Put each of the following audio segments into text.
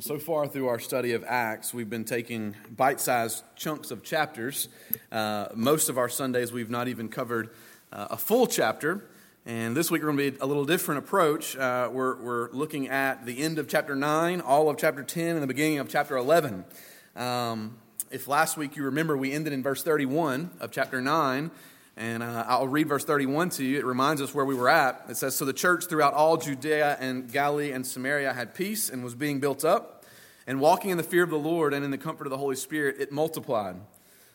So far through our study of Acts, we've been taking bite sized chunks of chapters. Uh, most of our Sundays, we've not even covered uh, a full chapter. And this week, we're going to be a little different approach. Uh, we're, we're looking at the end of chapter 9, all of chapter 10, and the beginning of chapter 11. Um, if last week you remember, we ended in verse 31 of chapter 9. And uh, I'll read verse 31 to you. It reminds us where we were at. It says So the church throughout all Judea and Galilee and Samaria had peace and was being built up. And walking in the fear of the Lord and in the comfort of the Holy Spirit, it multiplied.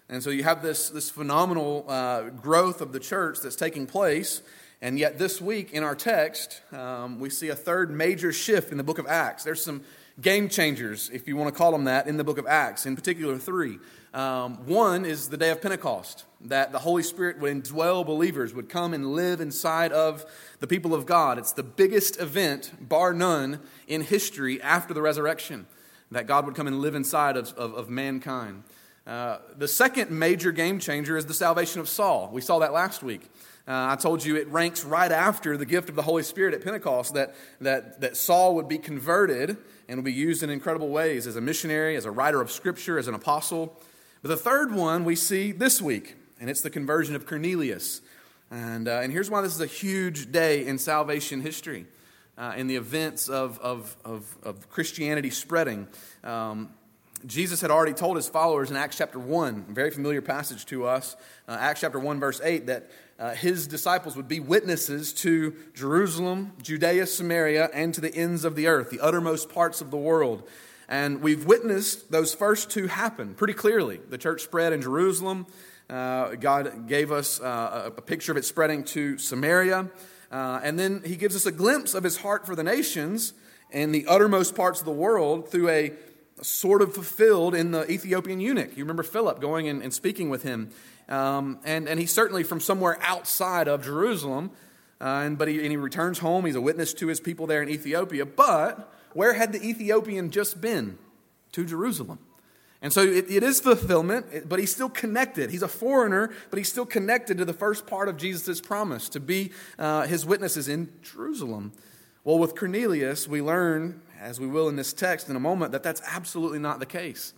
And so you have this, this phenomenal uh, growth of the church that's taking place. And yet, this week in our text, um, we see a third major shift in the book of Acts. There's some game changers, if you want to call them that, in the book of Acts, in particular, three. Um, one is the day of Pentecost, that the Holy Spirit would indwell believers, would come and live inside of the people of God. It's the biggest event, bar none, in history after the resurrection, that God would come and live inside of, of, of mankind. Uh, the second major game changer is the salvation of Saul. We saw that last week. Uh, I told you it ranks right after the gift of the Holy Spirit at Pentecost that, that, that Saul would be converted and would be used in incredible ways as a missionary, as a writer of Scripture, as an apostle. But the third one we see this week, and it's the conversion of Cornelius. And, uh, and here's why this is a huge day in salvation history, uh, in the events of, of, of, of Christianity spreading. Um, Jesus had already told his followers in Acts chapter 1, a very familiar passage to us, uh, Acts chapter 1, verse 8, that uh, his disciples would be witnesses to Jerusalem, Judea, Samaria, and to the ends of the earth, the uttermost parts of the world. And we've witnessed those first two happen pretty clearly. The church spread in Jerusalem. Uh, God gave us uh, a picture of it spreading to Samaria. Uh, and then he gives us a glimpse of his heart for the nations and the uttermost parts of the world through a sort of fulfilled in the Ethiopian eunuch. You remember Philip going and, and speaking with him. Um, and, and he's certainly from somewhere outside of Jerusalem. Uh, and, but he, and he returns home. He's a witness to his people there in Ethiopia. But where had the Ethiopian just been? To Jerusalem. And so it, it is fulfillment, but he's still connected. He's a foreigner, but he's still connected to the first part of Jesus' promise to be uh, his witnesses in Jerusalem. Well, with Cornelius, we learn, as we will in this text in a moment, that that's absolutely not the case.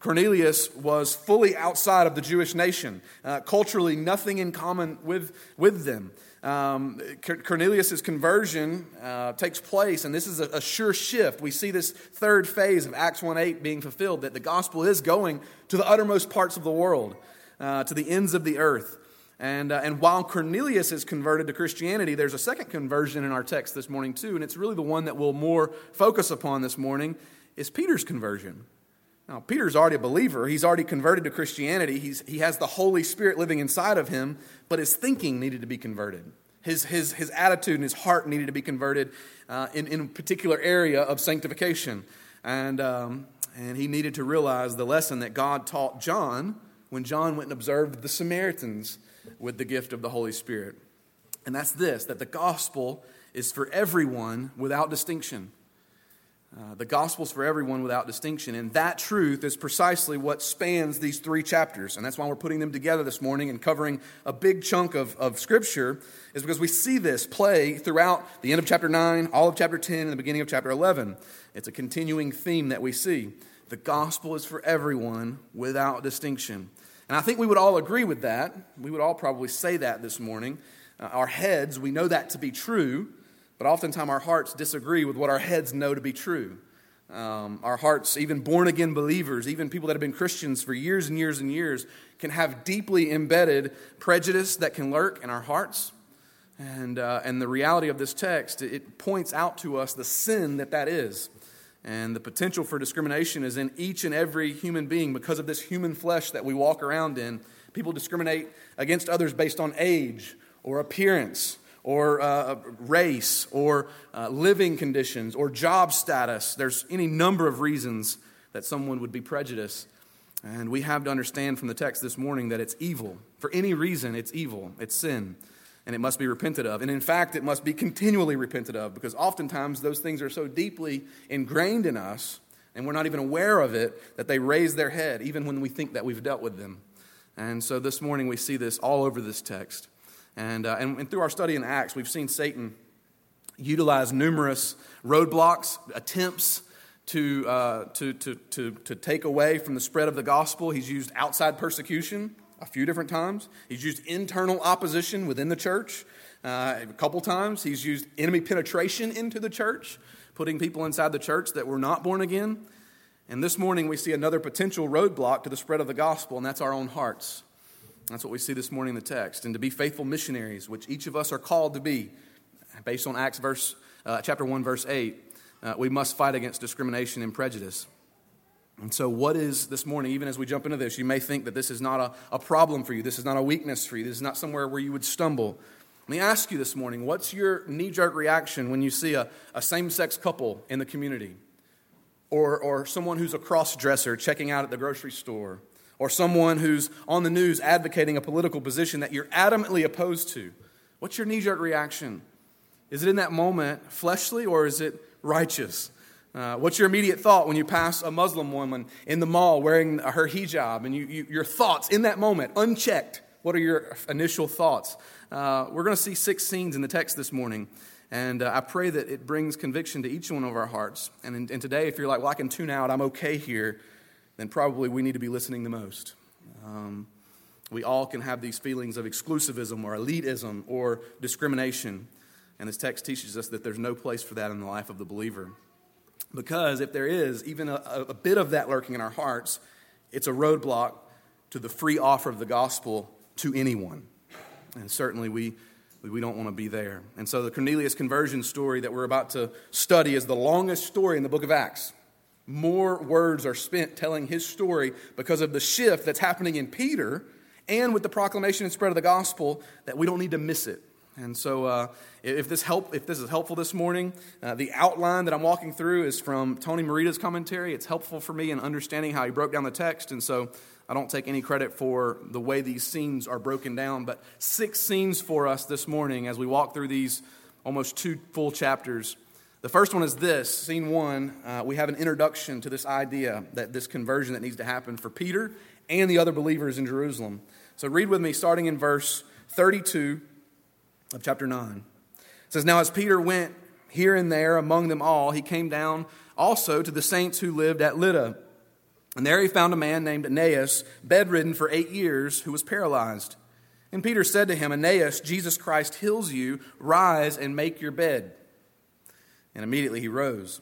Cornelius was fully outside of the Jewish nation, uh, culturally, nothing in common with, with them. Um, Cornelius' conversion uh, takes place, and this is a, a, sure shift. We see this third phase of Acts 1 8 being fulfilled that the gospel is going to the uttermost parts of the world, uh, to the ends of the earth. And, uh, and while Cornelius is converted to Christianity, there's a second conversion in our text this morning, too, and it's really the one that we'll more focus upon this morning is Peter's conversion. Now, Peter's already a believer. He's already converted to Christianity. He's, he has the Holy Spirit living inside of him, but his thinking needed to be converted. His, his, his attitude and his heart needed to be converted uh, in, in a particular area of sanctification. And, um, and he needed to realize the lesson that God taught John when John went and observed the Samaritans with the gift of the Holy Spirit. And that's this that the gospel is for everyone without distinction. Uh, the gospel's for everyone without distinction. And that truth is precisely what spans these three chapters. And that's why we're putting them together this morning and covering a big chunk of, of Scripture, is because we see this play throughout the end of chapter 9, all of chapter 10, and the beginning of chapter 11. It's a continuing theme that we see. The gospel is for everyone without distinction. And I think we would all agree with that. We would all probably say that this morning. Uh, our heads, we know that to be true. But oftentimes our hearts disagree with what our heads know to be true. Um, our hearts, even born again believers, even people that have been Christians for years and years and years, can have deeply embedded prejudice that can lurk in our hearts. And, uh, and the reality of this text, it points out to us the sin that that is. And the potential for discrimination is in each and every human being because of this human flesh that we walk around in. People discriminate against others based on age or appearance or uh, race or uh, living conditions or job status. There's any number of reasons that someone would be prejudiced. And we have to understand from the text this morning that it's evil. For any reason, it's evil, it's sin, and it must be repented of. And in fact, it must be continually repented of because oftentimes those things are so deeply ingrained in us and we're not even aware of it that they raise their head even when we think that we've dealt with them. And so this morning we see this all over this text. And, uh, and, and through our study in Acts, we've seen Satan utilize numerous roadblocks, attempts to, uh, to, to, to, to take away from the spread of the gospel. He's used outside persecution a few different times. He's used internal opposition within the church uh, a couple times. He's used enemy penetration into the church, putting people inside the church that were not born again. And this morning we see another potential roadblock to the spread of the gospel, and that's our own hearts. That's what we see this morning in the text. And to be faithful missionaries, which each of us are called to be, based on Acts verse, uh, chapter 1, verse 8, uh, we must fight against discrimination and prejudice. And so, what is this morning, even as we jump into this, you may think that this is not a, a problem for you. This is not a weakness for you. This is not somewhere where you would stumble. Let me ask you this morning what's your knee jerk reaction when you see a, a same sex couple in the community? Or, or someone who's a cross dresser checking out at the grocery store? Or someone who's on the news advocating a political position that you're adamantly opposed to? What's your knee jerk reaction? Is it in that moment fleshly or is it righteous? Uh, what's your immediate thought when you pass a Muslim woman in the mall wearing her hijab and you, you, your thoughts in that moment, unchecked? What are your initial thoughts? Uh, we're going to see six scenes in the text this morning. And uh, I pray that it brings conviction to each one of our hearts. And, and today, if you're like, well, I can tune out, I'm okay here, then probably we need to be listening the most. Um, we all can have these feelings of exclusivism or elitism or discrimination. And this text teaches us that there's no place for that in the life of the believer. Because if there is even a, a bit of that lurking in our hearts, it's a roadblock to the free offer of the gospel to anyone. And certainly we, we don't want to be there. And so the Cornelius conversion story that we're about to study is the longest story in the book of Acts. More words are spent telling his story because of the shift that's happening in Peter and with the proclamation and spread of the gospel that we don't need to miss it. And so, uh, if, this help, if this is helpful this morning, uh, the outline that I'm walking through is from Tony Merida's commentary. It's helpful for me in understanding how he broke down the text. And so, I don't take any credit for the way these scenes are broken down, but six scenes for us this morning as we walk through these almost two full chapters. The first one is this scene one. Uh, we have an introduction to this idea that this conversion that needs to happen for Peter and the other believers in Jerusalem. So, read with me starting in verse 32 of chapter 9. It says, Now as Peter went here and there among them all, he came down also to the saints who lived at Lydda. And there he found a man named Aeneas, bedridden for eight years, who was paralyzed. And Peter said to him, Aeneas, Jesus Christ heals you. Rise and make your bed. And immediately he rose.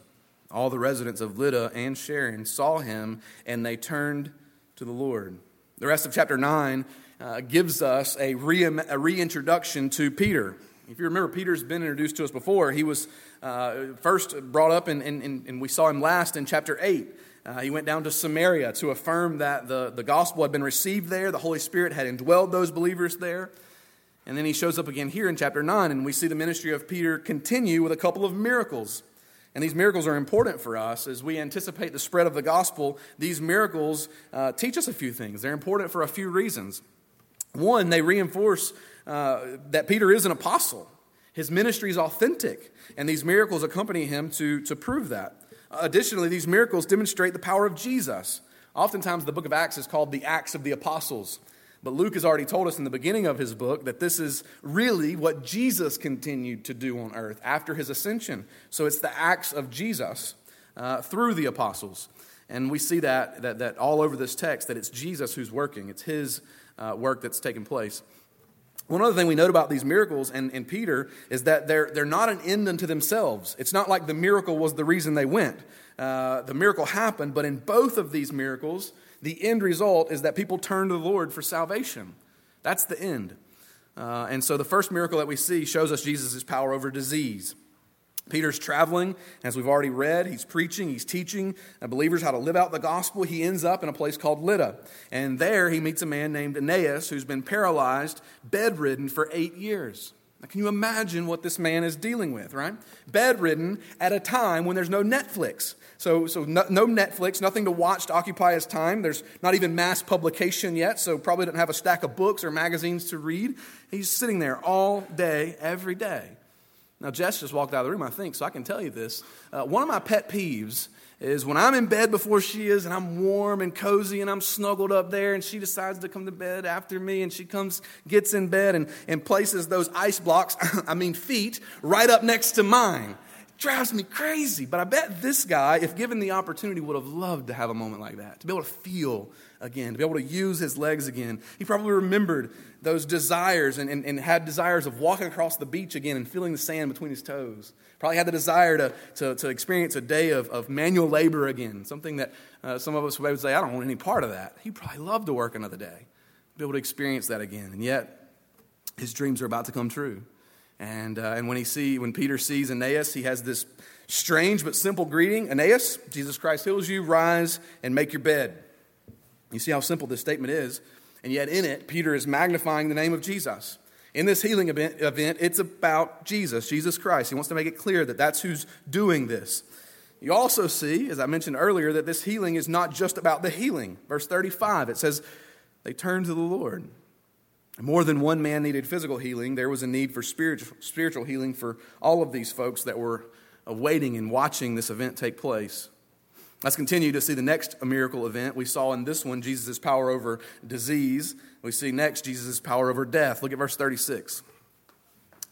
All the residents of Lydda and Sharon saw him, and they turned to the Lord. The rest of chapter 9 uh, gives us a, re- a reintroduction to Peter. If you remember, Peter's been introduced to us before. He was uh, first brought up, and, we saw him last in chapter 8. Uh, he went down to Samaria to affirm that the, the gospel had been received there, the Holy Spirit had indwelled those believers there. And then he shows up again here in chapter 9, and we see the ministry of Peter continue with a couple of miracles. And these miracles are important for us as we anticipate the spread of the gospel. These miracles uh, teach us a few things. They're important for a few reasons. One, they reinforce uh, that Peter is an apostle. His ministry is authentic, and these miracles accompany him to, to prove that. Additionally, these miracles demonstrate the power of Jesus. Oftentimes, the book of Acts is called the Acts of the Apostles. But Luke has already told us in the beginning of his book that this is really what Jesus continued to do on earth after his ascension. So it's the acts of Jesus uh, through the apostles. And we see that, that, that all over this text, that it's Jesus who's working, it's his uh, work that's taking place. One other thing we note about these miracles and, and Peter is that they're, they're not an end unto themselves. It's not like the miracle was the reason they went. Uh, the miracle happened, but in both of these miracles, the end result is that people turn to the Lord for salvation. That's the end. Uh, and so the first miracle that we see shows us Jesus' power over disease. Peter's traveling, as we've already read. He's preaching, he's teaching believers how to live out the gospel. He ends up in a place called Lydda. And there he meets a man named Aeneas who's been paralyzed, bedridden for eight years. Now, can you imagine what this man is dealing with, right? Bedridden at a time when there's no Netflix. So, so no, no, Netflix, nothing to watch to occupy his time. There's not even mass publication yet, so probably doesn't have a stack of books or magazines to read. He's sitting there all day, every day. Now, Jess just walked out of the room, I think, so I can tell you this. Uh, one of my pet peeves is when I'm in bed before she is and I'm warm and cozy and I'm snuggled up there and she decides to come to bed after me and she comes, gets in bed and, and places those ice blocks, I mean feet, right up next to mine. drives me crazy. But I bet this guy, if given the opportunity, would have loved to have a moment like that, to be able to feel again, to be able to use his legs again. He probably remembered those desires and, and, and had desires of walking across the beach again and feeling the sand between his toes. Probably had the desire to, to, to experience a day of, of manual labor again, something that uh, some of us would say, I don't want any part of that. He probably loved to work another day, be able to experience that again. And yet, his dreams are about to come true. And, uh, and when, he see, when Peter sees Aeneas, he has this strange but simple greeting Aeneas, Jesus Christ heals you, rise and make your bed. You see how simple this statement is. And yet, in it, Peter is magnifying the name of Jesus. In this healing event, event, it's about Jesus, Jesus Christ. He wants to make it clear that that's who's doing this. You also see, as I mentioned earlier, that this healing is not just about the healing. Verse 35, it says, They turned to the Lord. More than one man needed physical healing. There was a need for spiritual, healing for all of these folks that were awaiting and watching this event take place. Let's continue to see the next miracle event. We saw in this one Jesus' power over disease. We see next Jesus' power over death. Look at verse 36.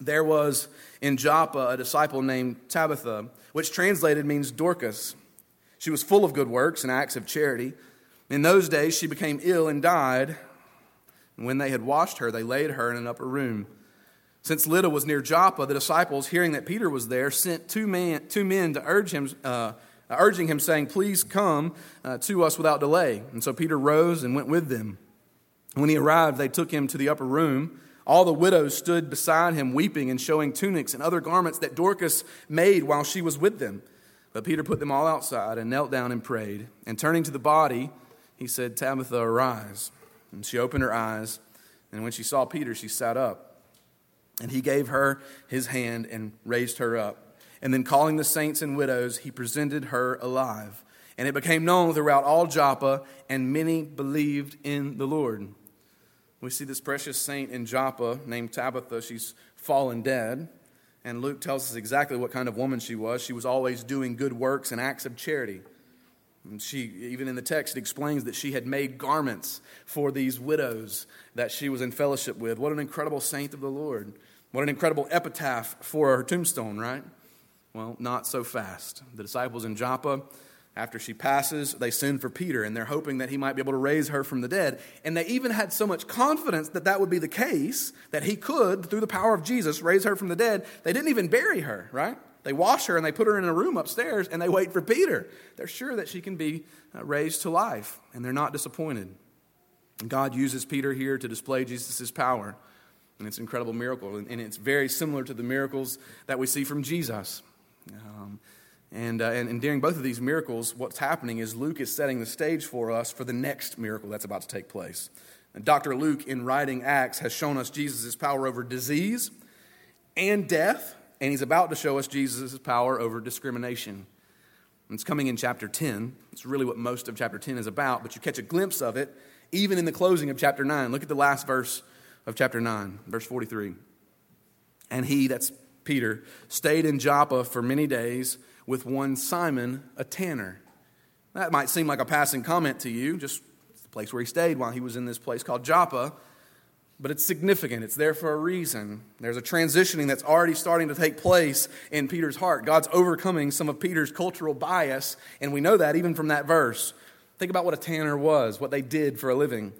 There was in Joppa a disciple named Tabitha, which translated means Dorcas. She was full of good works and acts of charity. In those days she became ill and died. And when they had washed her, they laid her in an upper room. Since Lydda was near Joppa, the disciples, hearing that Peter was there, sent two men, two men to urge him, uh, urging him, saying, Please come uh, to us without delay. And so Peter rose and went with them. When he arrived, they took him to the upper room. All the widows stood beside him, weeping and showing tunics and other garments that Dorcas made while she was with them. But Peter put them all outside and knelt down and prayed. And turning to the body, he said, Tabitha, arise. And she opened her eyes, and when she saw Peter, she sat up. And he gave her his hand and raised her up. And then, calling the saints and widows, he presented her alive. And it became known throughout all Joppa, and many believed in the Lord. We see this precious saint in Joppa named Tabitha. She's fallen dead. And Luke tells us exactly what kind of woman she was. She was always doing good works and acts of charity. And she, even in the text, explains that she had made garments for these widows that she was in fellowship with. What an incredible saint of the Lord. What an incredible epitaph for her tombstone, right? Well, not so fast. The disciples in Joppa, after she passes, they send for Peter, and they're hoping that he might be able to raise her from the dead. And they even had so much confidence that that would be the case, that he could, through the power of Jesus, raise her from the dead. They didn't even bury her, right? They wash her and they put her in a room upstairs and they wait for Peter. They're sure that she can be uh, raised to life, and they're not disappointed. And God uses Peter here to display Jesus' power. And it's an incredible miracle. And it's very similar to the miracles that we see from Jesus. Um, and, uh, and, and, during both of these miracles, what's happening is Luke is setting the stage for us for the next miracle that's about to take place. And Dr. Luke, in writing Acts, has shown us Jesus' power over disease and death and he's about to show us Jesus' power over discrimination. It's coming in chapter 10. It's really what most of chapter 10 is about, but you catch a glimpse of it even in the closing of chapter 9. Look at the last verse of chapter 9, verse 43. And he, that's Peter, stayed in Joppa for many days with one Simon, a tanner. That might seem like a passing comment to you, just the place where he stayed while he was in this place called Joppa but it's significant. It's there for a reason. There's a transitioning that's already starting to take place in Peter's heart. God's overcoming some of Peter's cultural bias, and we know that even from that verse. Think about what a tanner was, what they did for a living.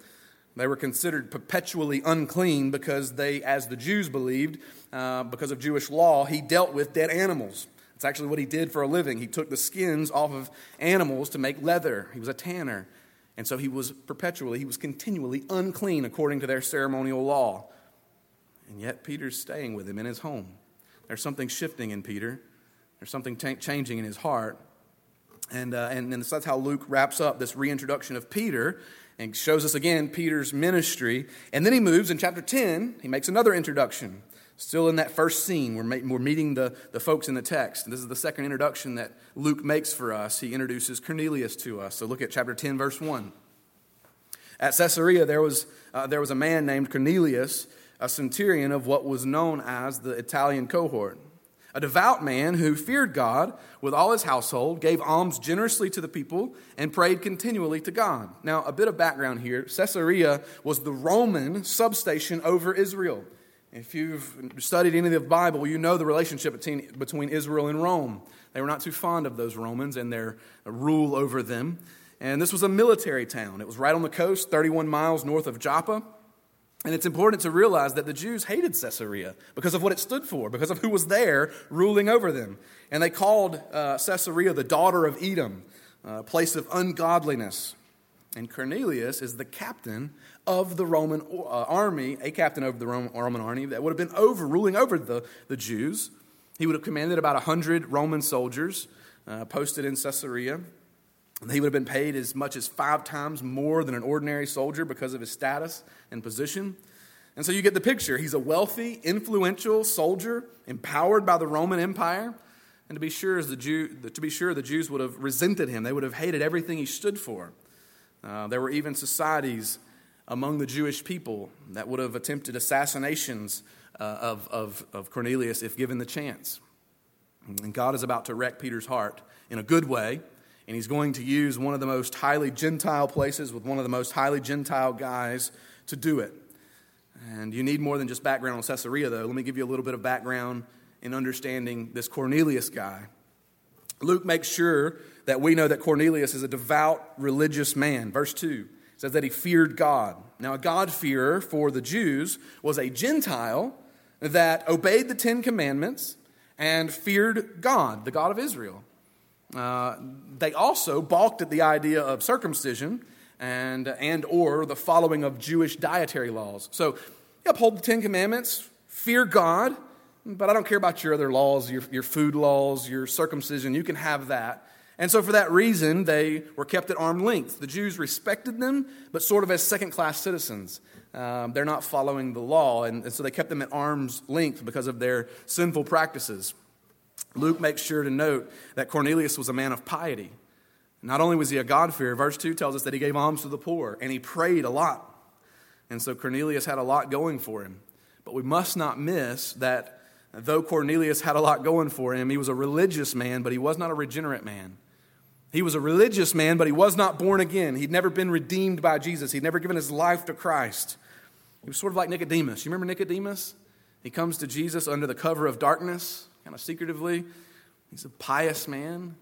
They were considered perpetually unclean because they, as the Jews believed, uh, because of Jewish law, he dealt with dead animals. It's actually what he did for a living. He took the skins off of animals to make leather. He was a tanner. And so he was perpetually, he was continually unclean according to their ceremonial law. And yet Peter's staying with him in his home. There's something shifting in Peter, there's something t- changing in his heart. And, uh, and, and that's how Luke wraps up this reintroduction of Peter and shows us again Peter's ministry. And then he moves in chapter 10, he makes another introduction. Still in that first scene, we're, we're meeting the, the folks in the text. And This is the second introduction that Luke makes for us. He introduces Cornelius to us. So look at chapter 10, verse 1. At Caesarea, there was, uh, there was a man named Cornelius, a centurion of what was known as the Italian cohort. A devout man who feared God with all his household, gave alms generously to the people, and prayed continually to God. Now, a bit of background here Caesarea was the Roman substation over Israel. If you've studied any of the Bible, you know the relationship between, between Israel and Rome. They were not too fond of those Romans and their rule over them. And this was a military town. It was right on the coast, 31 miles north of Joppa. And it's important to realize that the Jews hated Caesarea because of what it stood for, because of who was there ruling over them. And they called uh, Caesarea the daughter of Edom, a place of ungodliness. And Cornelius is the captain of the Roman uh, army, a captain of the Roman, army that would have been over, ruling over the, the Jews. He would have commanded about 100 Roman soldiers uh, posted in Caesarea. And he would have been paid as much as five times more than an ordinary soldier because of his status and position. And so you get the picture. He's a wealthy, influential soldier, empowered by the Roman Empire. And to be sure, the Jew, to be sure, the Jews would have resented him. They would have hated everything he stood for. Uh, there were even societies among the Jewish people that would have attempted assassinations uh, of, of, of Cornelius if given the chance. And God is about to wreck Peter's heart in a good way, and he's going to use one of the most highly Gentile places with one of the most highly Gentile guys to do it. And you need more than just background on Caesarea, though. Let me give you a little bit of background in understanding this Cornelius guy. Luke makes sure that we know that Cornelius is a devout religious man. Verse 2 says that he feared God. Now, a God-fearer for the Jews was a Gentile that obeyed the Ten Commandments and feared God, the God of Israel. Uh, they also balked at the idea of circumcision and, and or the following of Jewish dietary laws. So, uphold the Ten Commandments, fear God, but I don't care about your other laws, your, your food laws, your circumcision. You can have that. And so, for that reason, they were kept at arm's length. The Jews respected them, but sort of as second class citizens. Um, they're not following the law, and, and so they kept them at arm's length because of their sinful practices. Luke makes sure to note that Cornelius was a man of piety. Not only was he a God-fearer, verse 2 tells us that he gave alms to the poor, and he prayed a lot. And so Cornelius had a lot going for him. But we must not miss that though Cornelius had a lot going for him, he was a religious man, but he was not a regenerate man. He was a religious man, but he was not born again. He'd never been redeemed by Jesus. He'd never given his life to Christ. He was sort of like Nicodemus. You remember Nicodemus? He comes to Jesus under the cover of darkness, kind of secretively. He's a pious man.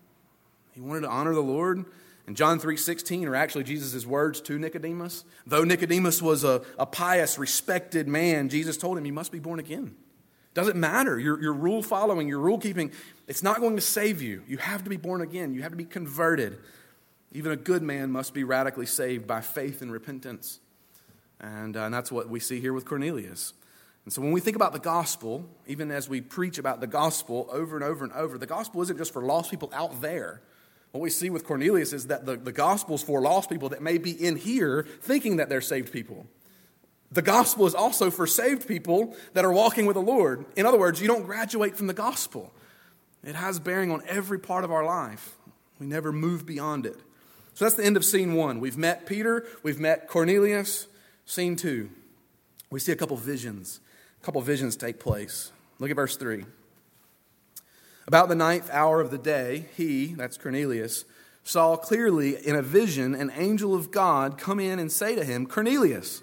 He wanted to honor the Lord. And John 3.16 are actually Jesus' words to Nicodemus. Though Nicodemus was a, a pious, respected man, Jesus told him, You must be born again. Doesn't matter. Your, your rule following, your rule keeping, it's not going to save you. You have to be born again. You have to be converted. Even a good man must be radically saved by faith and repentance. And, uh, and that's what we see here with Cornelius. And so when we think about the gospel, even as we preach about the gospel over and over and over, the gospel isn't just for lost people out there. What we see with Cornelius is that the, the gospel is for lost people that may be in here thinking that they're saved people. The gospel is also for saved people that are walking with the Lord. In other words, you don't graduate from the gospel, it has bearing on every part of our life. We never move beyond it. So that's the end of scene one. We've met Peter, we've met Cornelius. Scene two, we see a couple visions. A couple visions take place. Look at verse three. About the ninth hour of the day, he, that's Cornelius, saw clearly in a vision an angel of God come in and say to him, Cornelius.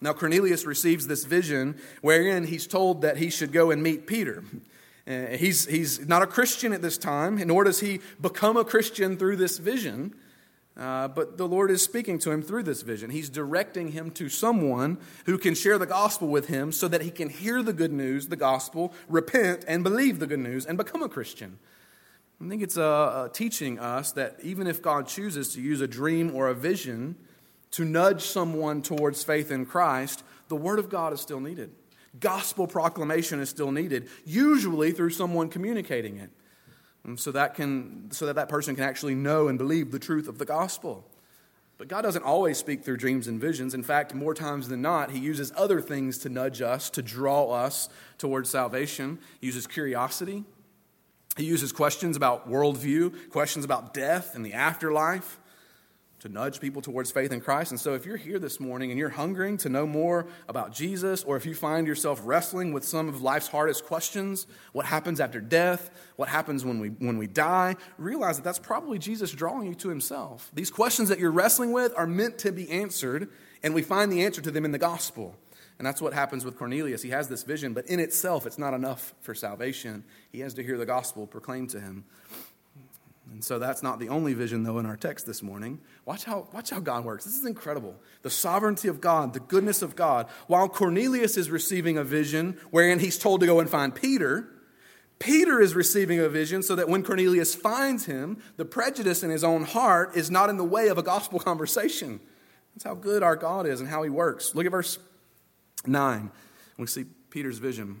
Now, Cornelius receives this vision wherein he's told that he should go and meet Peter. Uh, he's, he's not a Christian at this time, nor does he become a Christian through this vision. Uh, but the Lord is speaking to him through this vision. He's directing him to someone who can share the gospel with him so that he can hear the good news, the gospel, repent, and believe the good news, and become a Christian. I think it's uh, uh, teaching us that even if God chooses to use a dream or a vision to nudge someone towards faith in Christ, the Word of God is still needed. Gospel proclamation is still needed, usually through someone communicating it. And so that, can, so that that person can actually know and believe the truth of the gospel. But God doesn't always speak through dreams and visions. In fact, more times than not, He uses other things to nudge us, to draw us towards salvation. He uses curiosity, He uses questions about worldview, questions about death and the afterlife to nudge people towards faith in Christ. And so, if you're here this morning and you're hungering to know more about Jesus, or if you find yourself wrestling with some of life's hardest questions what happens after death, what happens when we, when we die realize that that's probably Jesus drawing you to himself. These questions that you're wrestling with are meant to be answered, and we find the answer to them in the gospel. And that's what happens with Cornelius. He has this vision, but in itself, it's not enough for salvation. He has to hear the gospel proclaimed to him. And so that's not the only vision, though, in our text this morning. Watch how, watch how God works. This is incredible. The sovereignty of God, the goodness of God. While Cornelius is receiving a vision wherein he's told to go and find Peter, Peter is receiving a vision so that when Cornelius finds him, the prejudice in his own heart is not in the way of a gospel conversation. That's how good our God is and how he works. Look at verse 9. We see Peter's vision.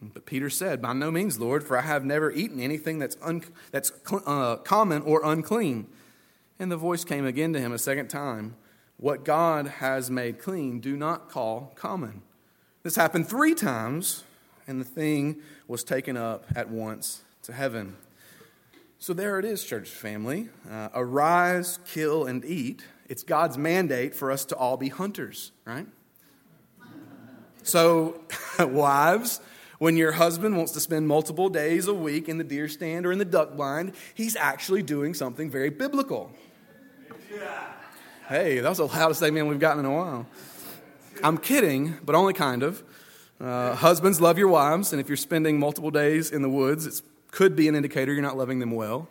But Peter said, By no means, Lord, for I have never eaten anything that's, un- that's uh, common or unclean. And the voice came again to him a second time What God has made clean, do not call common. This happened three times, and the thing was taken up at once to heaven. So there it is, church family. Uh, arise, kill, and eat. It's God's mandate for us to all be hunters, right? So, wives, when your husband wants to spend multiple days a week in the deer stand or in the duck blind, he's actually doing something very biblical. Hey, that was the loudest amen we've gotten in a while. I'm kidding, but only kind of. Uh, husbands, love your wives, and if you're spending multiple days in the woods, it could be an indicator you're not loving them well.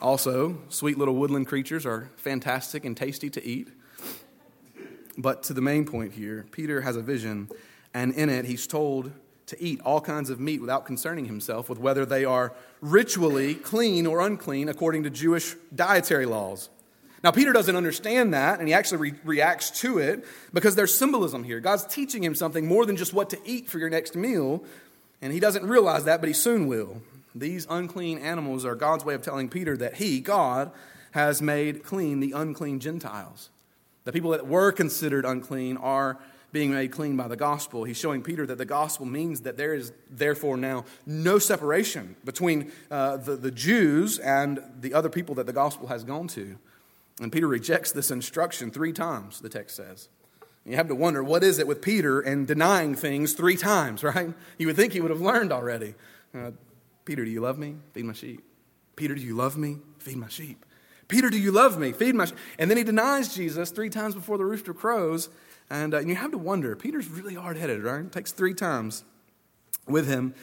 Also, sweet little woodland creatures are fantastic and tasty to eat. But to the main point here, Peter has a vision and in it he's told to eat all kinds of meat without concerning himself with whether they are ritually clean or unclean according to Jewish dietary laws. Now, Peter doesn't understand that, and he actually re- reacts to it because there's symbolism here. God's teaching him something more than just what to eat for your next meal, and he doesn't realize that, but he soon will. These unclean animals are God's way of telling Peter that he, God, has made clean the unclean Gentiles. The people that were considered unclean are being made clean by the gospel. He's showing Peter that the gospel means that there is therefore now no separation between uh, the, the Jews and the other people that the gospel has gone to. And Peter rejects this instruction three times, the text says. And you have to wonder, what is it with Peter and denying things three times, right? You would think he would have learned already. Uh, Peter, do you love me? Feed my sheep. Peter, do you love me? Feed my sheep. Peter, do you love me? Feed my sheep. And then he denies Jesus three times before the rooster crows. And, uh, you have to wonder, Peter's really hard headed, right? It takes three times with him.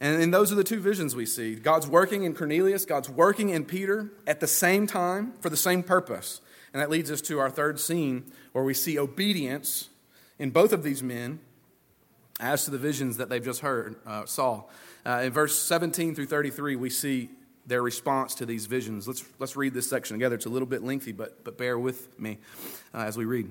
And, and those are the two visions we see God's working in Cornelius, God's working in Peter at the same time for the same purpose. And that leads us to our third scene where we see obedience in both of these men as to the visions that they've just heard, uh, saw. Uh, in verse 17 through 33, we see their response to these visions. Let's, let's read this section together. It's a little bit lengthy, but, but bear with me uh, as we read.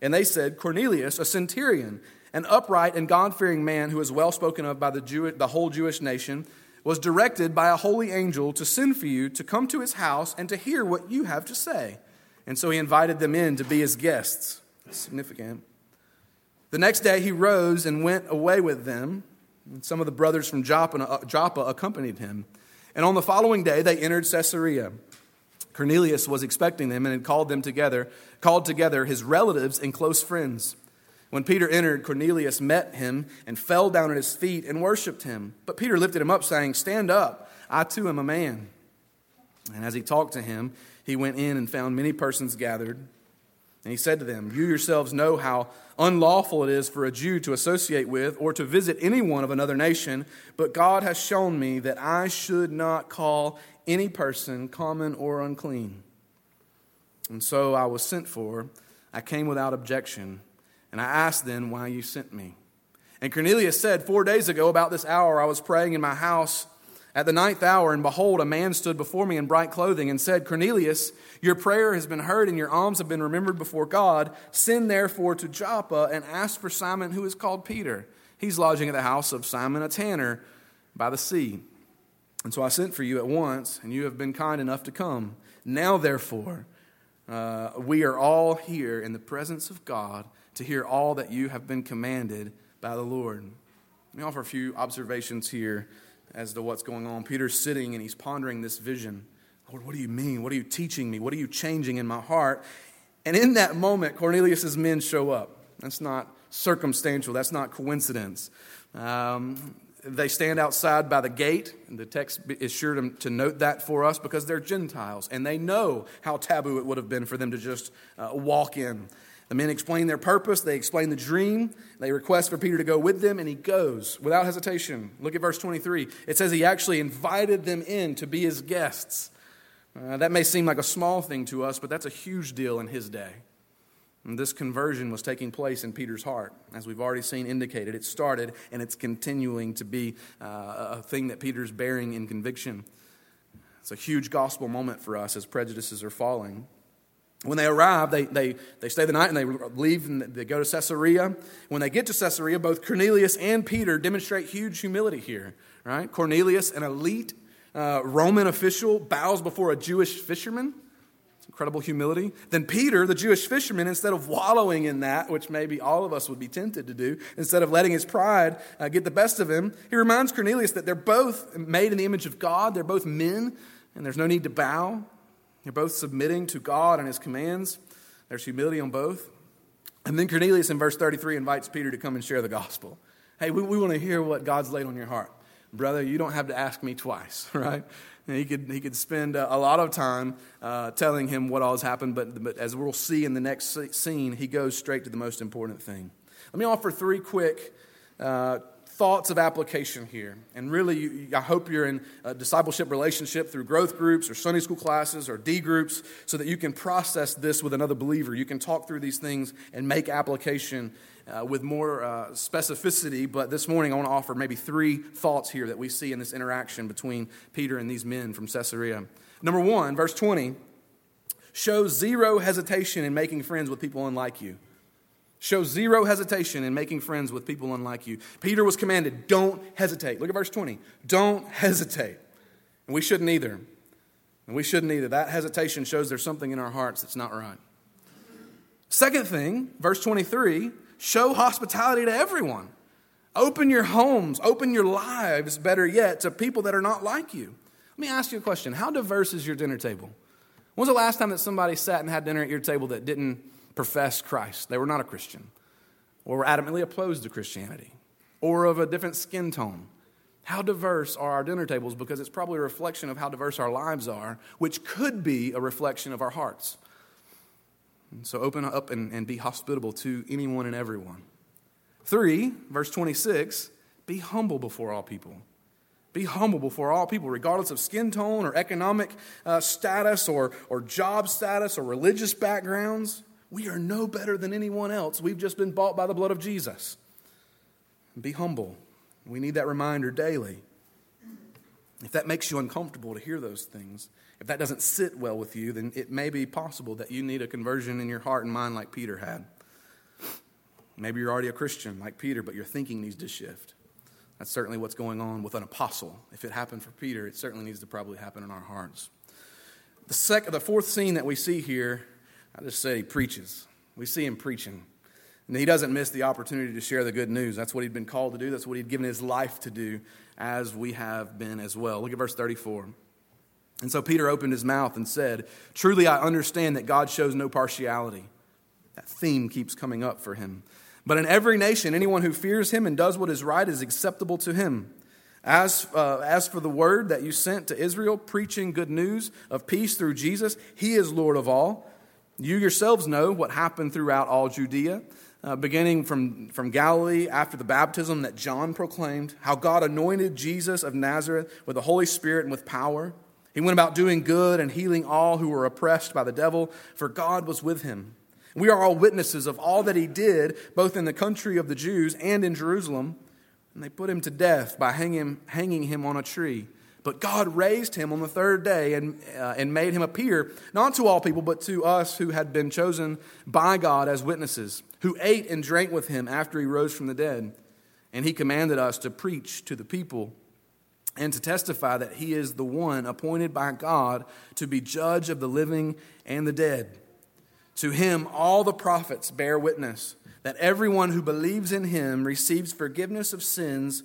And they said, Cornelius, a centurion, an upright and God fearing man who is well spoken of by the, Jew- the whole Jewish nation, was directed by a holy angel to send for you to come to his house and to hear what you have to say. And so he invited them in to be his guests. That's significant. The next day he rose and went away with them. And some of the brothers from Joppa, uh, Joppa accompanied him. And on the following day they entered Caesarea. Cornelius was expecting them and had called them together, called together his relatives and close friends. When Peter entered, Cornelius met him and fell down at his feet and worshiped him. But Peter lifted him up, saying, Stand up, I too am a man. And as he talked to him, he went in and found many persons gathered. And he said to them, You yourselves know how unlawful it is for a Jew to associate with or to visit anyone of another nation, but God has shown me that I should not call any person common or unclean. And so I was sent for. I came without objection, and I asked then why you sent me. And Cornelius said, Four days ago, about this hour, I was praying in my house at the ninth hour, and behold, a man stood before me in bright clothing and said, Cornelius, your prayer has been heard, and your alms have been remembered before God. Send therefore to Joppa and ask for Simon, who is called Peter. He's lodging at the house of Simon a tanner by the sea. And so I sent for you at once, and you have been kind enough to come. Now, therefore, uh, we are all here in the presence of God to hear all that you have been commanded by the Lord. Let me offer a few observations here as to what's going on. Peter's sitting and he's pondering this vision. Lord, what do you mean? What are you teaching me? What are you changing in my heart? And in that moment, Cornelius' men show up. That's not circumstantial, that's not coincidence. Um, they stand outside by the gate, and the text is sure to, to, note that for us because they're Gentiles, and they know how taboo it would have been for them to just uh, walk in. The men explain their purpose, they explain the dream, they request for Peter to go with them, and he goes without hesitation. Look at verse 23. It says he actually invited them in to be his guests. Uh, that may seem like a small thing to us, but that's a huge deal in his day. And this conversion was taking place in Peter's heart. As we've already seen indicated, it started and it's continuing to be uh, a thing that Peter's bearing in conviction. It's a huge gospel moment for us as prejudices are falling. When they arrive, they, they, they stay the night and they leave and they go to Caesarea. When they get to Caesarea, both Cornelius and Peter demonstrate huge humility here, right? Cornelius, an elite uh, Roman official, bows before a Jewish fisherman. Incredible humility. Then Peter, the Jewish fisherman, instead of wallowing in that, which maybe all of us would be tempted to do, instead of letting his pride uh, get the best of him, he reminds Cornelius that they're both made in the image of God, they're both men, and there's no need to bow. They're both submitting to God and his commands. There's humility on both. And then Cornelius in verse 33 invites Peter to come and share the gospel. Hey, we, we want to hear what God's laid on your heart. Brother, you don't have to ask me twice, right? And he could, he could spend a, a lot of time uh, telling him what all has happened, but, but as we'll see in the next scene, he goes straight to the most important thing. Let me offer three quick uh, thoughts of application here. And really, I hope you're in a discipleship relationship through growth groups or Sunday school classes or D groups so that you can process this with another believer. You can talk through these things and make application uh, with more uh, specificity. But this morning, I want to offer maybe three thoughts here that we see in this interaction between Peter and these men from Caesarea. Number one, verse 20 shows zero hesitation in making friends with people unlike you. Show zero hesitation in making friends with people unlike you. Peter was commanded, don't hesitate. Look at verse 20. Don't hesitate. And we shouldn't either. And we shouldn't either. That hesitation shows there's something in our hearts that's not right. Second thing, verse 23 show hospitality to everyone. Open your homes, open your lives, better yet, to people that are not like you. Let me ask you a question How diverse is your dinner table? When was the last time that somebody sat and had dinner at your table that didn't profess Christ. They were not a Christian, or were adamantly opposed to Christianity, or of a different skin tone. How diverse are our dinner tables? Because it's probably a reflection of how diverse our lives are, which could be a reflection of our hearts. And so open up and, and be hospitable to anyone and everyone. Three, verse 26, be humble before all people. Be humble before all people, regardless of skin tone or economic uh, status or, or job status or religious backgrounds. We are no better than anyone else. We've just been bought by the blood of Jesus. Be humble. We need that reminder daily. If that makes you uncomfortable to hear those things, if that doesn't sit well with you, then it may be possible that you need a conversion in your heart and mind like Peter had. Maybe you're already a Christian like Peter, but your thinking needs to shift. That's certainly what's going on with an apostle. If it happened for Peter, it certainly needs to probably happen in our hearts. The, second, the fourth scene that we see here I just say he preaches. We see him preaching. And he doesn't miss the opportunity to share the good news. That's what he'd been called to do. That's what he'd given his life to do, as we have been as well. Look at verse 34. And so Peter opened his mouth and said, Truly I understand that God shows no partiality. That theme keeps coming up for him. But in every nation, anyone who fears him and does what is right is acceptable to him. As, uh, as for the word that you sent to Israel, preaching good news of peace through Jesus, he is Lord of all. You yourselves know what happened throughout all Judea, uh, beginning from, from Galilee after the baptism that John proclaimed, how God anointed Jesus of Nazareth with the Holy Spirit and with power. He went about doing good and healing all who were oppressed by the devil, for God was with him. We are all witnesses of all that he did, both in the country of the Jews and in Jerusalem and they put him to death by hanging, hanging him on a tree. But God raised him on the third day and, uh, and made him appear, not to all people, but to us who had been chosen by God as witnesses, who ate and drank with him after he rose from the dead. And he commanded us to preach to the people and to testify that he is the one appointed by God to be judge of the living and the dead. To him, all the prophets bear witness that everyone who believes in him receives forgiveness of sins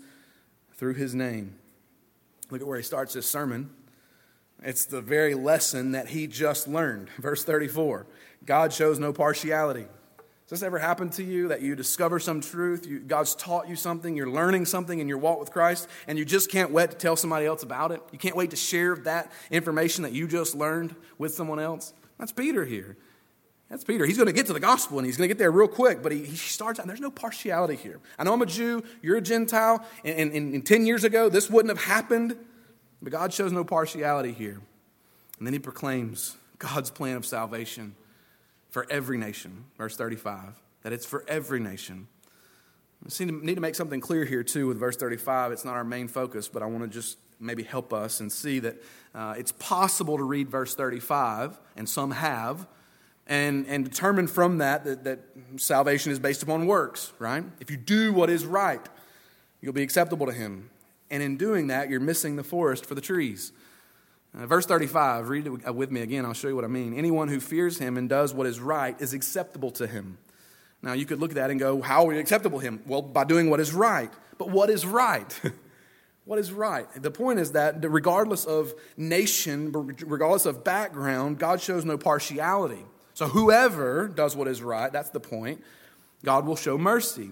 through his name. Look at where he starts his sermon. It's the very lesson that he just learned. Verse 34 God shows no partiality. Does this ever happen to you that you discover some truth? You, God's taught you something, you're learning something in your walk with Christ, and you just can't wait to tell somebody else about it? You can't wait to share that information that you just learned with someone else? That's Peter here. That's Peter. He's going to get to the gospel and he's going to get there real quick, but he, he starts out, there's no partiality here. I know I'm a Jew, you're a Gentile, and, and, and 10 years ago this wouldn't have happened, but God shows no partiality here. And then he proclaims God's plan of salvation for every nation, verse 35, that it's for every nation. We need to make something clear here, too, with verse 35. It's not our main focus, but I want to just maybe help us and see that uh, it's possible to read verse 35, and some have and, and determine from that, that that salvation is based upon works, right? If you do what is right, you'll be acceptable to Him. And in doing that, you're missing the forest for the trees. Uh, verse 35, read it with me again, I'll show you what I mean. Anyone who fears Him and does what is right is acceptable to Him. Now, you could look at that and go, How are we acceptable to Him? Well, by doing what is right. But what is right? what is right? The point is that regardless of nation, regardless of background, God shows no partiality. So whoever does what is right, that's the point, God will show mercy.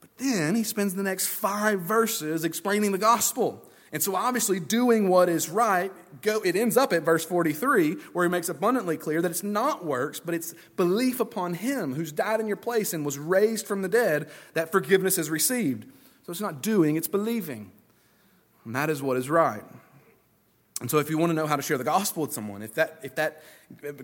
But then he spends the next five verses explaining the gospel. And so obviously doing what is right, go, it ends up at verse 43 where he makes abundantly clear that it's not works, but it's belief upon him who's died in your place and was raised from the dead that forgiveness is received. So it's not doing, it's believing. And that is what is right. And so if you want to know how to share the gospel with someone, if that, if that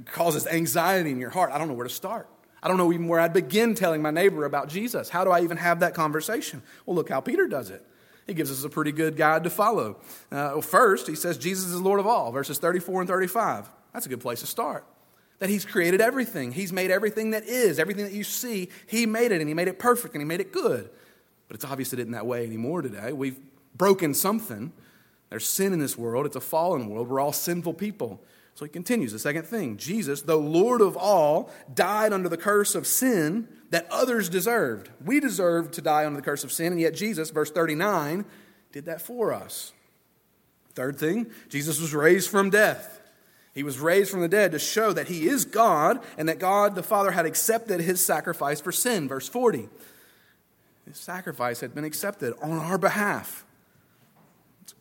causes anxiety in your heart, I don't know where to start. I don't know even where I'd begin telling my neighbor about Jesus. How do I even have that conversation? Well, look how Peter does it. He gives us a pretty good guide to follow. Uh, first, he says Jesus is Lord of all, verses 34 and 35. That's a good place to start. That he's created everything. He's made everything that is, everything that you see, he made it, and he made it perfect, and he made it good. But it's obvious it isn't that way anymore today. We've broken something. There's sin in this world. It's a fallen world. We're all sinful people. So he continues the second thing Jesus, though Lord of all, died under the curse of sin that others deserved. We deserved to die under the curse of sin, and yet Jesus, verse 39, did that for us. Third thing, Jesus was raised from death. He was raised from the dead to show that he is God and that God the Father had accepted his sacrifice for sin. Verse 40. His sacrifice had been accepted on our behalf.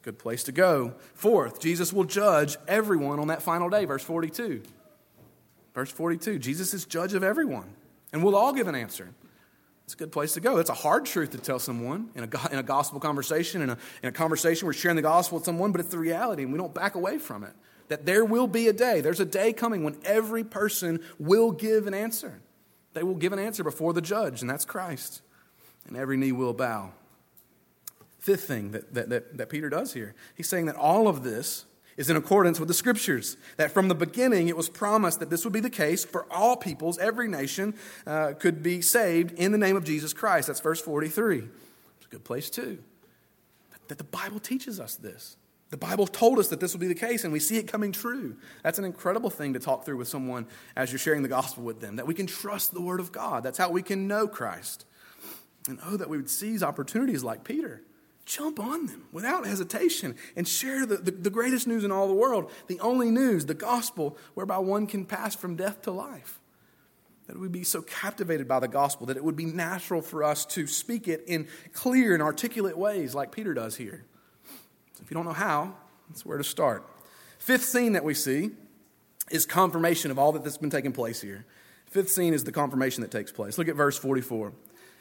Good place to go. Fourth, Jesus will judge everyone on that final day. Verse 42. Verse 42 Jesus is judge of everyone, and we'll all give an answer. It's a good place to go. It's a hard truth to tell someone in a, in a gospel conversation, in a, in a conversation we're sharing the gospel with someone, but it's the reality, and we don't back away from it. That there will be a day, there's a day coming when every person will give an answer. They will give an answer before the judge, and that's Christ. And every knee will bow fifth thing that, that, that, that Peter does here. He's saying that all of this is in accordance with the scriptures. That from the beginning it was promised that this would be the case for all peoples, every nation uh, could be saved in the name of Jesus Christ. That's verse 43. It's a good place, too. That the Bible teaches us this. The Bible told us that this would be the case, and we see it coming true. That's an incredible thing to talk through with someone as you're sharing the gospel with them, that we can trust the Word of God. That's how we can know Christ. And oh, that we would seize opportunities like Peter jump on them without hesitation and share the, the, the, greatest news in all the world, the only news, the gospel, whereby one can pass from death to life. that we'd be so captivated by the gospel that it would be natural for us to speak it in clear and articulate ways like Peter does here. So if you don't know how, that's where to start. Fifth scene that we see is confirmation of all that that's been taking place here. Fifth scene is the confirmation that takes place. Look at verse 44.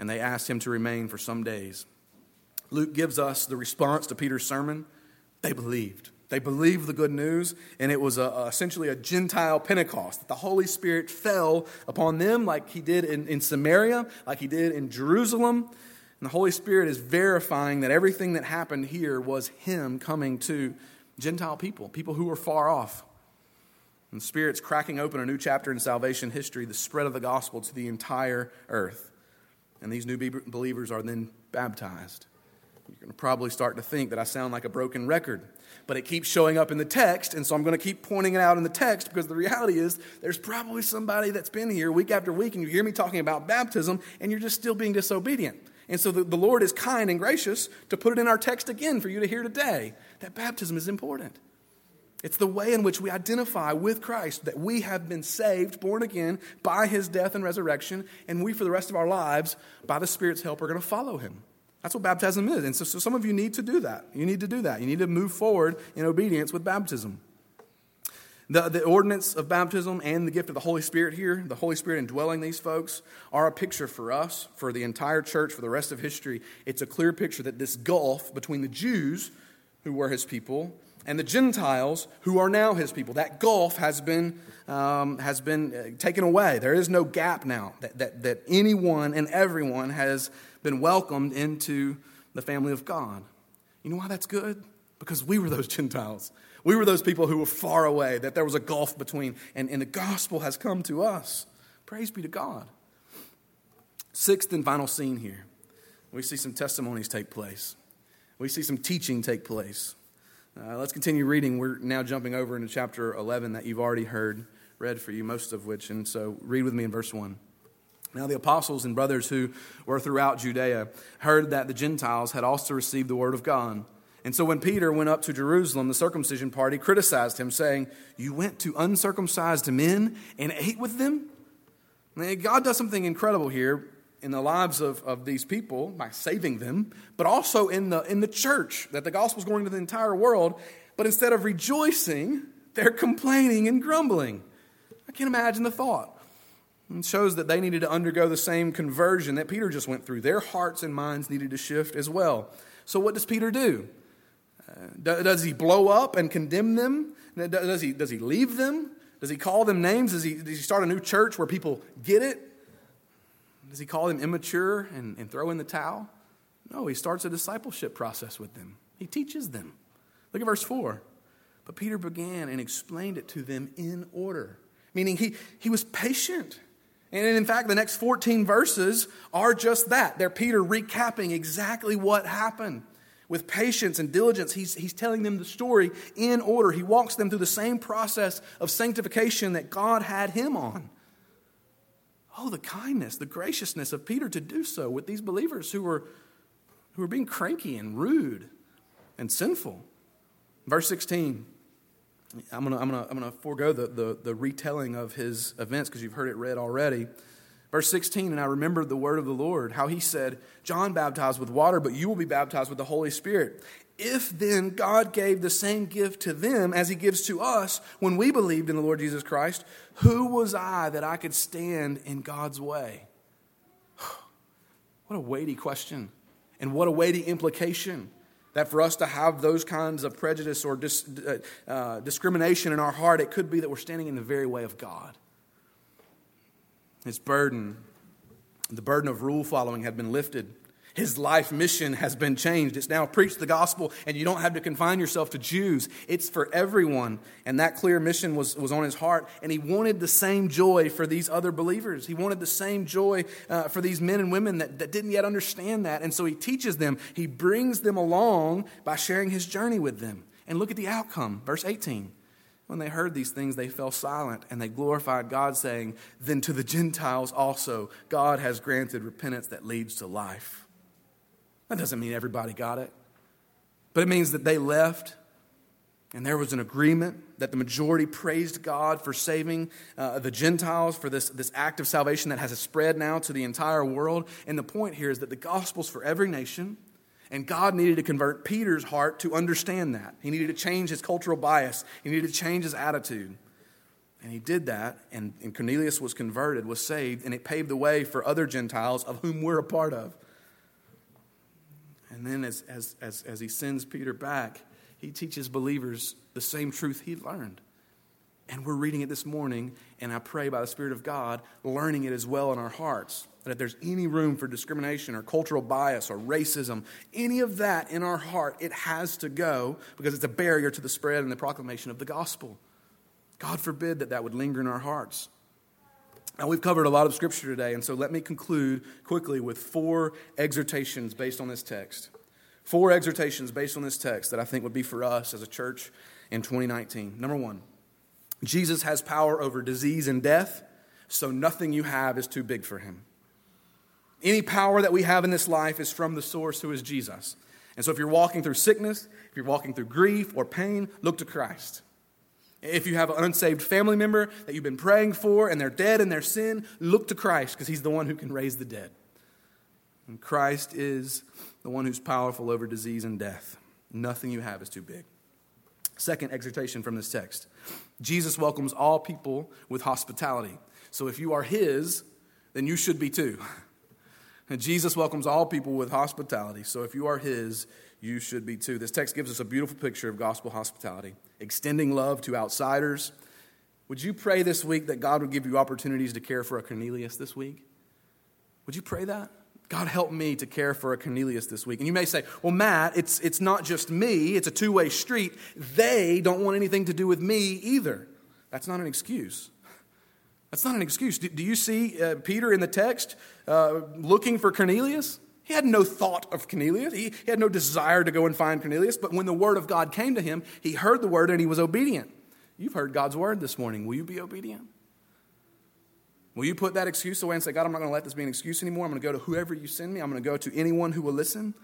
And they asked him to remain for some days. Luke gives us the response to Peter's sermon. They believed. They believed the good news, and it was a, a, essentially a Gentile Pentecost. That the Holy Spirit fell upon them like he did in, in Samaria, like he did in Jerusalem. And the Holy Spirit is verifying that everything that happened here was Him coming to Gentile people, people who were far off. And the Spirit's cracking open a new chapter in salvation history, the spread of the gospel to the entire earth. And these new believers are then baptized. You're going to probably start to think that I sound like a broken record, but it keeps showing up in the text, and so I'm going to keep pointing it out in the text because the reality is there's probably somebody that's been here week after week, and you hear me talking about baptism, and you're just still being disobedient. And so the, the Lord is kind and gracious to put it in our text again for you to hear today that baptism is important. It's the way in which we identify with Christ that we have been saved, born again by his death and resurrection, and we, for the rest of our lives, by the Spirit's help, are going to follow him. That's what baptism is. And so, so, some of you need to do that. You need to do that. You need to move forward in obedience with baptism. The, the ordinance of baptism and the gift of the Holy Spirit here, the Holy Spirit indwelling these folks, are a picture for us, for the entire church, for the rest of history. It's a clear picture that this gulf between the Jews, who were his people, and the Gentiles, who are now his people, that gulf has been, um, has been uh, taken away. There is no gap now that, that, that anyone and everyone has been welcomed into the family of God. You know why that's good? Because we were those Gentiles. We were those people who were far away, that there was a gulf between, and, and the gospel has come to us. Praise be to God. Sixth and final scene here. We see some testimonies take place. We see some teaching take place. Uh, let's continue reading. We're now jumping over into chapter 11 that you've already heard read for you, most of which. And so read with me in verse 1. Now, the apostles and brothers who were throughout Judea heard that the Gentiles had also received the word of God. And so, when Peter went up to Jerusalem, the circumcision party criticized him, saying, You went to uncircumcised men and ate with them? God does something incredible here in the lives of, of these people by saving them, but also in the, in the church, that the gospel is going to the entire world. But instead of rejoicing, they're complaining and grumbling. I can't imagine the thought. It shows that they needed to undergo the same conversion that Peter just went through. Their hearts and minds needed to shift as well. So, what does Peter do? Uh, does he blow up and condemn them? Does he, does he leave them? Does he call them names? Does he, does he start a new church where people get it? Does he call them immature and, and throw in the towel? No, he starts a discipleship process with them. He teaches them. Look at verse 4. But Peter began and explained it to them in order, meaning he, he was patient. And in fact, the next 14 verses are just that. They're Peter recapping exactly what happened. With patience and diligence, he's, he's telling them the story in order. He walks them through the same process of sanctification that God had him on. Oh, the kindness, the graciousness of Peter to do so with these believers who were, who were being cranky and rude and sinful. Verse 16 I'm going to I'm gonna, I'm gonna forego the, the, the retelling of his events because you've heard it read already. Verse 16, and I remembered the word of the Lord, how he said, John baptized with water, but you will be baptized with the Holy Spirit. If then God gave the same gift to them as he gives to us when we believed in the Lord Jesus Christ, who was I that I could stand in God's way? What a weighty question, and what a weighty implication. That for us to have those kinds of prejudice or dis, uh, uh, discrimination in our heart, it could be that we're standing in the very way of God. His burden, the burden of rule following, had been lifted. His life mission has been changed. It's now preach the gospel, and you don't have to confine yourself to Jews. It's for everyone. And that clear mission was, was on his heart. And he wanted the same joy for these other believers. He wanted the same joy uh, for these men and women that, that didn't yet understand that. And so he teaches them, he brings them along by sharing his journey with them. And look at the outcome. Verse 18. When they heard these things, they fell silent and they glorified God, saying, Then to the Gentiles also, God has granted repentance that leads to life. That doesn't mean everybody got it, but it means that they left and there was an agreement that the majority praised God for saving uh, the Gentiles, for this, this act of salvation that has spread now to the entire world. And the point here is that the gospel's for every nation. And God needed to convert Peter's heart to understand that. He needed to change his cultural bias, he needed to change his attitude. And he did that, and, and Cornelius was converted, was saved, and it paved the way for other Gentiles of whom we're a part of. And then, as, as, as, as he sends Peter back, he teaches believers the same truth he learned. And we're reading it this morning, and I pray by the Spirit of God, learning it as well in our hearts. That if there's any room for discrimination or cultural bias or racism, any of that in our heart, it has to go because it's a barrier to the spread and the proclamation of the gospel. God forbid that that would linger in our hearts. Now, we've covered a lot of scripture today, and so let me conclude quickly with four exhortations based on this text. Four exhortations based on this text that I think would be for us as a church in 2019. Number one, Jesus has power over disease and death, so nothing you have is too big for him. Any power that we have in this life is from the source who is Jesus. And so if you're walking through sickness, if you're walking through grief or pain, look to Christ. If you have an unsaved family member that you've been praying for and they're dead in their sin, look to Christ because he's the one who can raise the dead. And Christ is the one who's powerful over disease and death. Nothing you have is too big. Second exhortation from this text Jesus welcomes all people with hospitality. So if you are his, then you should be too. And Jesus welcomes all people with hospitality. So if you are his, you should be too. This text gives us a beautiful picture of gospel hospitality, extending love to outsiders. Would you pray this week that God would give you opportunities to care for a Cornelius this week? Would you pray that? God help me to care for a Cornelius this week. And you may say, well, Matt, it's, it's not just me, it's a two way street. They don't want anything to do with me either. That's not an excuse. That's not an excuse. Do, do you see uh, Peter in the text uh, looking for Cornelius? He had no thought of Cornelius. He, he had no desire to go and find Cornelius. But when the word of God came to him, he heard the word and he was obedient. You've heard God's word this morning. Will you be obedient? Will you put that excuse away and say, God, I'm not going to let this be an excuse anymore. I'm going to go to whoever you send me. I'm going to go to anyone who will listen.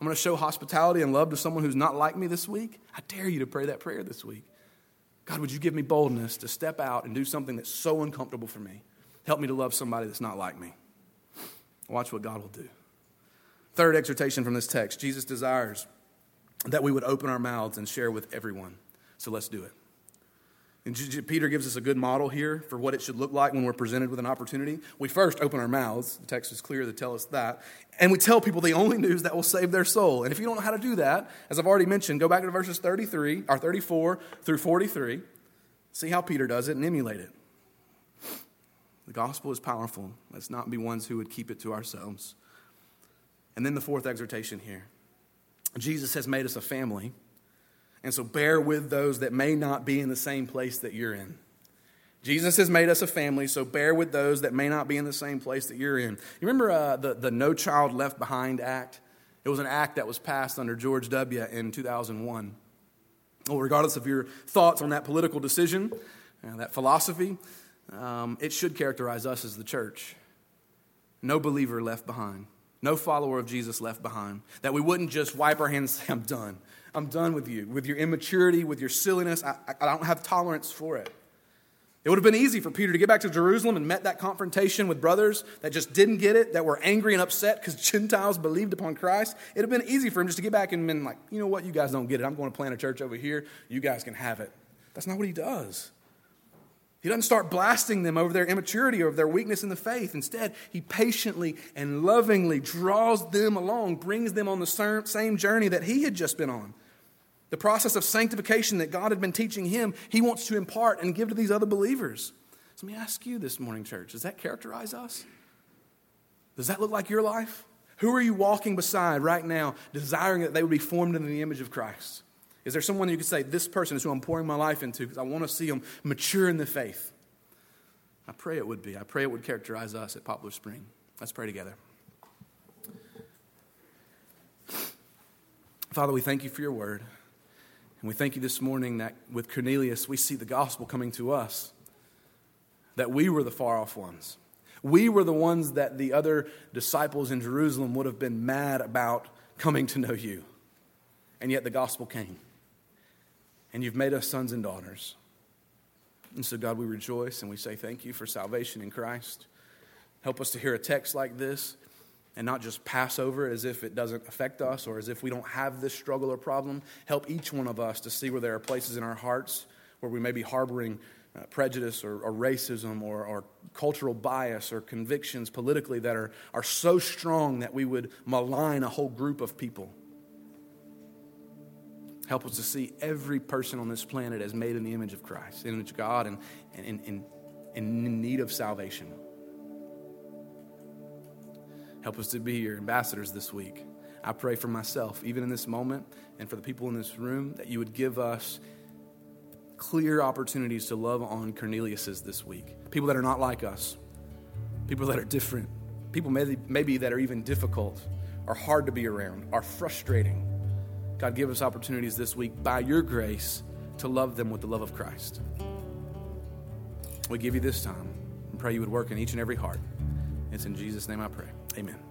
I'm going to show hospitality and love to someone who's not like me this week. I dare you to pray that prayer this week. God, would you give me boldness to step out and do something that's so uncomfortable for me? Help me to love somebody that's not like me. Watch what God will do. Third exhortation from this text Jesus desires that we would open our mouths and share with everyone. So let's do it. And Peter gives us a good model here for what it should look like when we're presented with an opportunity. We first open our mouths, the text is clear to tell us that, and we tell people the only news that will save their soul. And if you don't know how to do that, as I've already mentioned, go back to verses 33 or 34 through 43. See how Peter does it and emulate it. The gospel is powerful. Let's not be ones who would keep it to ourselves. And then the fourth exhortation here Jesus has made us a family. And so bear with those that may not be in the same place that you're in. Jesus has made us a family, so bear with those that may not be in the same place that you're in. You remember uh, the, the No Child Left Behind Act? It was an act that was passed under George W. in 2001. Well, regardless of your thoughts on that political decision, uh, that philosophy, um, it should characterize us as the church. No believer left behind, no follower of Jesus left behind. That we wouldn't just wipe our hands and say, I'm done. I'm done with you, with your immaturity, with your silliness. I, I don't have tolerance for it. It would have been easy for Peter to get back to Jerusalem and met that confrontation with brothers that just didn't get it, that were angry and upset because Gentiles believed upon Christ. It would have been easy for him just to get back and been like, you know what, you guys don't get it. I'm going to plant a church over here. You guys can have it. That's not what he does. He doesn't start blasting them over their immaturity or their weakness in the faith. Instead, he patiently and lovingly draws them along, brings them on the same journey that he had just been on. The process of sanctification that God had been teaching him, he wants to impart and give to these other believers. So let me ask you this morning, church does that characterize us? Does that look like your life? Who are you walking beside right now, desiring that they would be formed into the image of Christ? Is there someone you could say, This person is who I'm pouring my life into because I want to see them mature in the faith? I pray it would be. I pray it would characterize us at Poplar Spring. Let's pray together. Father, we thank you for your word. And we thank you this morning that with Cornelius, we see the gospel coming to us, that we were the far off ones. We were the ones that the other disciples in Jerusalem would have been mad about coming to know you. And yet the gospel came. And you've made us sons and daughters. And so, God, we rejoice and we say thank you for salvation in Christ. Help us to hear a text like this and not just pass over as if it doesn't affect us or as if we don't have this struggle or problem. Help each one of us to see where there are places in our hearts where we may be harboring uh, prejudice or, or racism or, or, cultural bias or convictions politically that are, are so strong that we would malign a whole group of people. Help us to see every person on this planet as made in the image of Christ, in the image of God, and, and, and, and in need of salvation. Help us to be your ambassadors this week. I pray for myself, even in this moment, and for the people in this room, that you would give us clear opportunities to love on Corneliuses this week. People that are not like us, people that are different, people maybe, maybe that are even difficult, are hard to be around, are frustrating. God, give us opportunities this week by your grace to love them with the love of Christ. We give you this time and pray you would work in each and every heart. It's in Jesus' name I pray. Amen.